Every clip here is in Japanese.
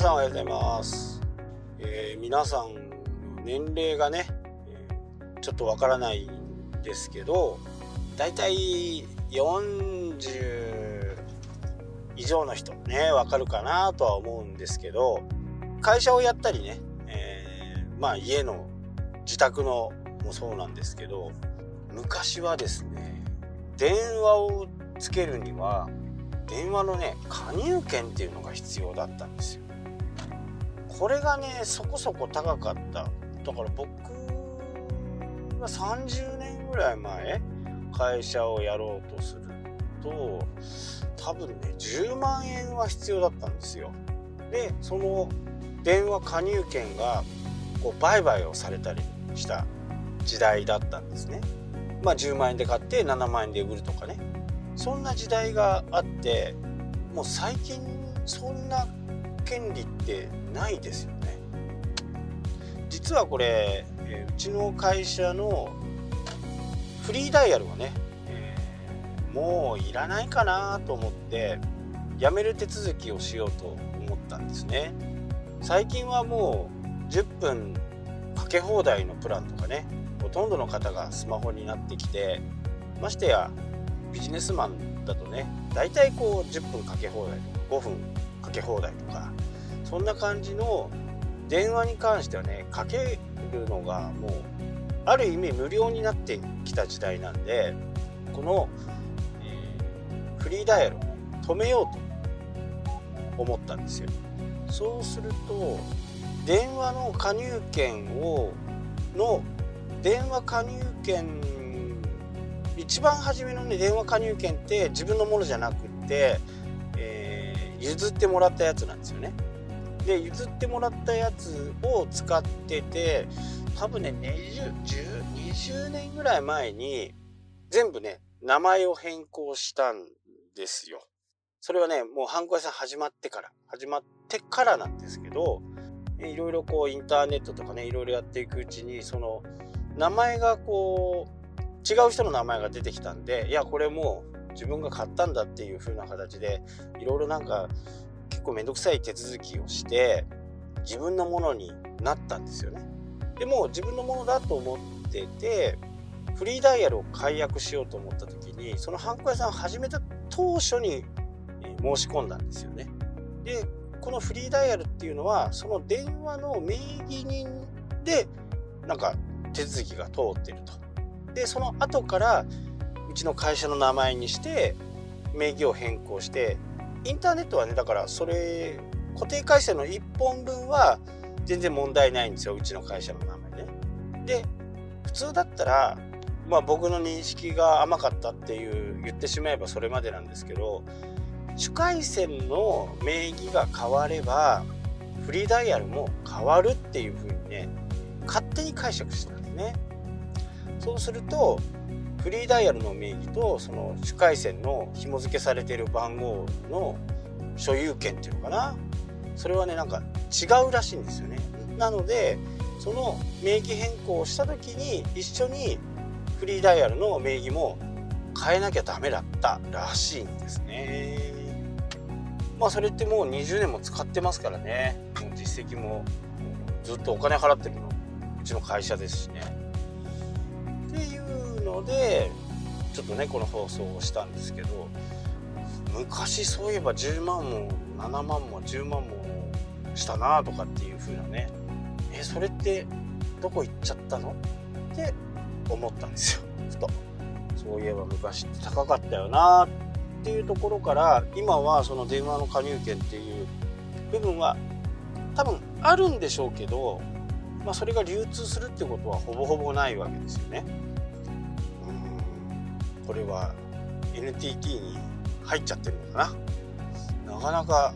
皆さんおはようございます、えー、皆さん年齢がね、えー、ちょっとわからないんですけどだいたい40以上の人ねわかるかなとは思うんですけど会社をやったりね、えー、まあ家の自宅のもそうなんですけど昔はですね電話をつけるには電話のね加入券っていうのが必要だったんですよ。これがねそこそこ高かった。だから僕が30年ぐらい前会社をやろうとすると多分ね10万円は必要だったんですよ。でその電話加入券がこう売買をされたりした時代だったんですね。まあ10万円で買って7万円で売るとかね。そんな時代があってもう最近そんな権利ってないですよね。実はこれ、えうちの会社のフリーダイヤルをね、え、もういらないかなと思ってやめる手続きをしようと思ったんですね。最近はもう10分かけ放題のプランとかねほとんどの方がスマホになってきてましてやビジネスマンだとね大体こう10分かけ放題5分かけ放題とかそんな感じの電話に関してはねかけるのがもうある意味無料になってきた時代なんでこの、えー、フリーダイヤルを止めようと思ったんですよ。そうすると電話の加入券をの電話加入券一番初めのね電話加入券って自分のものじゃなくって、えー、譲ってもらったやつなんですよね。で譲ってもらったやつを使ってて多分ね 20, 20年ぐらい前に全部ね名前を変更したんですよ。それはねもうハンコ屋さん始まってから始まってからなんですけどいろいろこうインターネットとかねいろいろやっていくうちにその名前がこう違う人の名前が出てきたんでいやこれもう自分が買ったんだっていう風な形でいろいろなんか結構めんどくさい手続きをして自分のものになったんですよね。でも自分のものだと思っててフリーダイヤルを解約しようと思った時にそのハンコ屋さんを始めた当初に申し込んだんですよね。でこのフリーダイヤルっていうのはその電話の名義人でなんか手続きが通ってると。でその後からうちの会社の名前にして名義を変更してインターネットはねだからそれ固定回線の1本分は全然問題ないんですようちの会社の名前ね。で普通だったらまあ僕の認識が甘かったっていう言ってしまえばそれまでなんですけど主回線の名義が変わればフリーダイヤルも変わるっていう風にね勝手に解釈したんですね。そうするとフリーダイヤルの名義とその主回線の紐付けされている番号の所有権っていうのかな。それはねなんか違うらしいんですよね。なのでその名義変更をした時に一緒にフリーダイヤルの名義も変えなきゃダメだったらしいんですね。まあそれってもう20年も使ってますからね。もう実績もずっとお金払ってるのうちの会社ですしね。のでちょっとねこの放送をしたんですけど昔そういえば10万も7万も10万もしたなとかっていう風なねえそれってどこ行っちゃったのって思ったんですよふとそういえば昔って高かったよなっていうところから今はその電話の加入券っていう部分は多分あるんでしょうけど、まあ、それが流通するってことはほぼほぼないわけですよね。これは NTT に入っちゃってるのかな？なかなか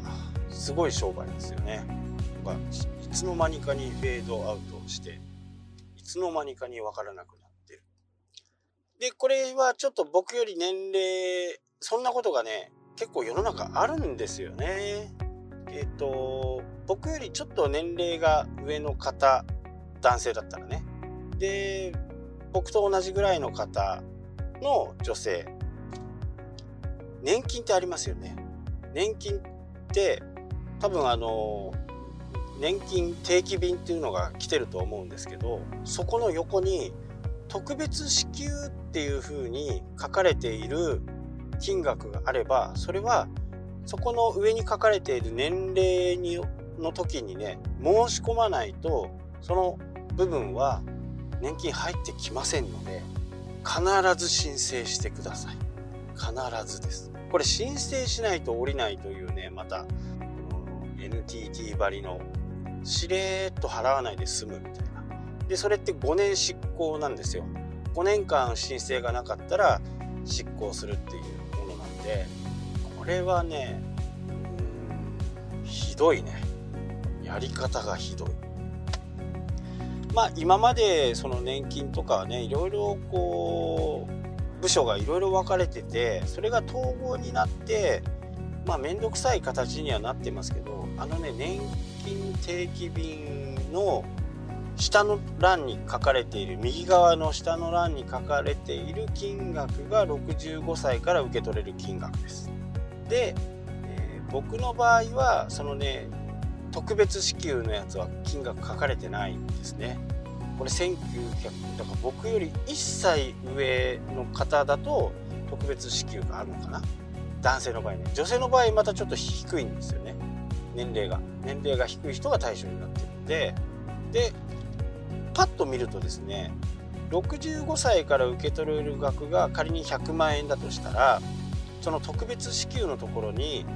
すごい商売ですよね。いつの間にかにフェードアウトしていつの間にかに分からなくなってる。でこれはちょっと僕より年齢そんなことがね結構世の中あるんですよね。えっ、ー、と僕よりちょっと年齢が上の方男性だったらね。で僕と同じぐらいの方の女性。年金ってありますよね。年金って多分あの年金定期便っていうのが来てると思うんですけどそこの横に特別支給っていうふうに書かれている金額があればそれはそこの上に書かれている年齢にの時にね申し込まないとその部分は年金入ってきませんので必ず申請してください。必ずです。これ申請しないと降りないというねまた NTT ばりのしれっと払わないで済むみたいな。でそれって5年執行なんですよ。5年間申請がなかったら執行するっていうものなんでこれはねひどいね。やり方がひどい。まあ今までその年金とかはねいろいろこう部署がいろいろ分かれててそれが統合になってまあ面倒くさい形にはなってますけどあのね年金定期便の下の欄に書かれている右側の下の欄に書かれている金額が65歳から受け取れる金額です。で、えー、僕の場合はそのね特別支給のやつは金額書かれてないんですね。これ1900だから僕より1歳上の方だと特別支給があるのかな。男性の場合ね。女性の場合またちょっと低いんですよね。年齢が。年齢が低い人が対象になってるんで。でパッと見るとですね65歳から受け取れる額が仮に100万円だとしたらその特別支給のところに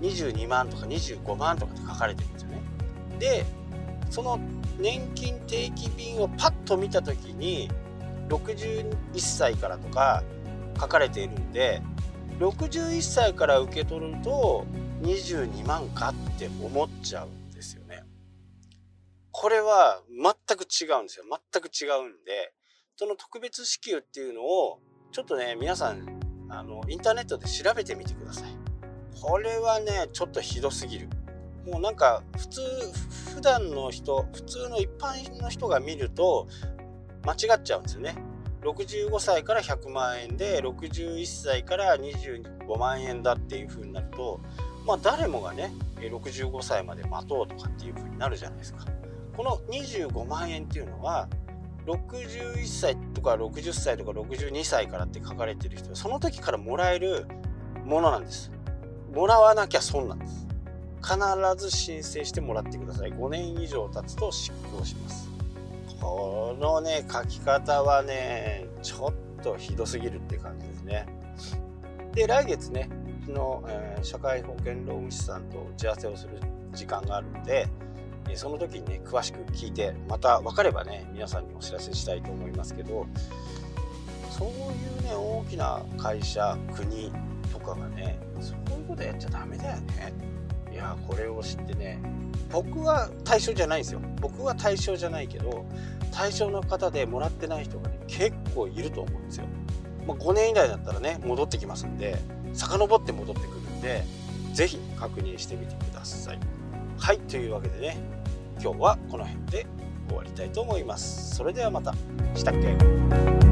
22万とか25万とかって書かれてるんですよね。でその年金定期便をパッと見た時に61歳からとか書かれているんで61歳から受け取ると22万かって思っちゃうんですよねこれは全く違うんですよ。全く違うんで、その特別支給っていうのを、ちょっとね、皆さん、あの、インターネットで調べてみてください。これはね、ちょっとひどすぎる。もうなんか、普通、普段の人、普通の一般の人が見ると、間違っちゃうんですよね。65歳から100万円で、61歳から25万円だっていう風になると、まあ誰もがね、65歳まで待とうとかっていう風になるじゃないですか。この25万円っていうのは61歳とか60歳とか62歳からって書かれてる人その時からもらえるものなんですもらわなきゃ損なんです。必ず申請してもらってください。5年以上経つと執行します。このね書き方はねちょっとひどすぎるって感じですね。で来月ね昨日、えー、社会保険労務士さんと打ち合わせをする時間があるんでえその時にね詳しく聞いてまた分かればね皆さんにお知らせしたいと思いますけどそういうね大きな会社国とかがねことやっちゃダメだよね。いやこれを知ってね僕は対象じゃないんですよ。僕は対象じゃないけど対象の方でもらってない人がね結構いると思うんですよ、まあ、5年以内だったらね戻ってきますんで遡って戻ってくるんで是非確認してみてください。はいというわけでね今日はこの辺で終わりたいと思います。それではまた。したっけ？